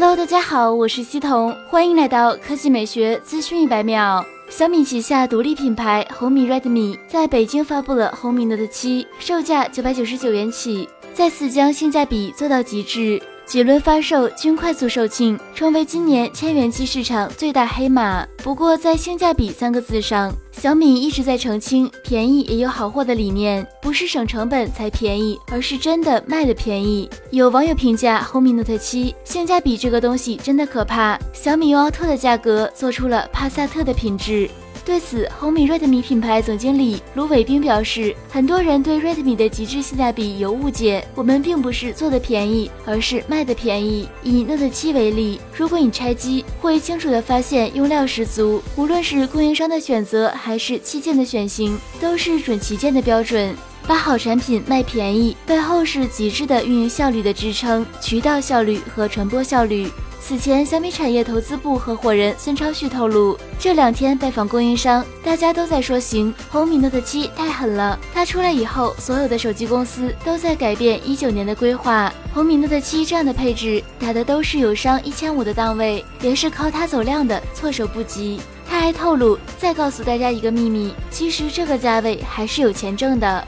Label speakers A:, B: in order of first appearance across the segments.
A: Hello，大家好，我是西彤，欢迎来到科技美学资讯一百秒。小米旗下独立品牌红米 Redmi 在北京发布了红米 Note 7，售价九百九十九元起，再次将性价比做到极致。几轮发售均快速售罄，成为今年千元机市场最大黑马。不过，在性价比三个字上，小米一直在澄清便宜也有好货的理念，不是省成本才便宜，而是真的卖的便宜。有网友评价红米 Note 7性价比这个东西真的可怕，小米用奥特的价格做出了帕萨特的品质。对此，红米 Redmi 品牌总经理卢伟冰表示，很多人对 Redmi 的极致性价比有误解，我们并不是做的便宜，而是卖的便宜。以 Note 7为例，如果你拆机，会清楚的发现用料十足，无论是供应商的选择，还是器件的选型，都是准旗舰的标准。把好产品卖便宜，背后是极致的运营效率的支撑，渠道效率和传播效率。此前，小米产业投资部合伙人孙超旭透露，这两天拜访供应商，大家都在说行，红米 Note 7太狠了。它出来以后，所有的手机公司都在改变一九年的规划。红米 Note 7这样的配置，打的都是友商一千五的档位，连是靠它走量的，措手不及。他还透露，再告诉大家一个秘密，其实这个价位还是有钱挣的。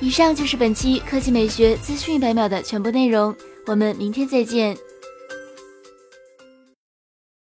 A: 以上就是本期科技美学资讯一百秒的全部内容，我们明天再见。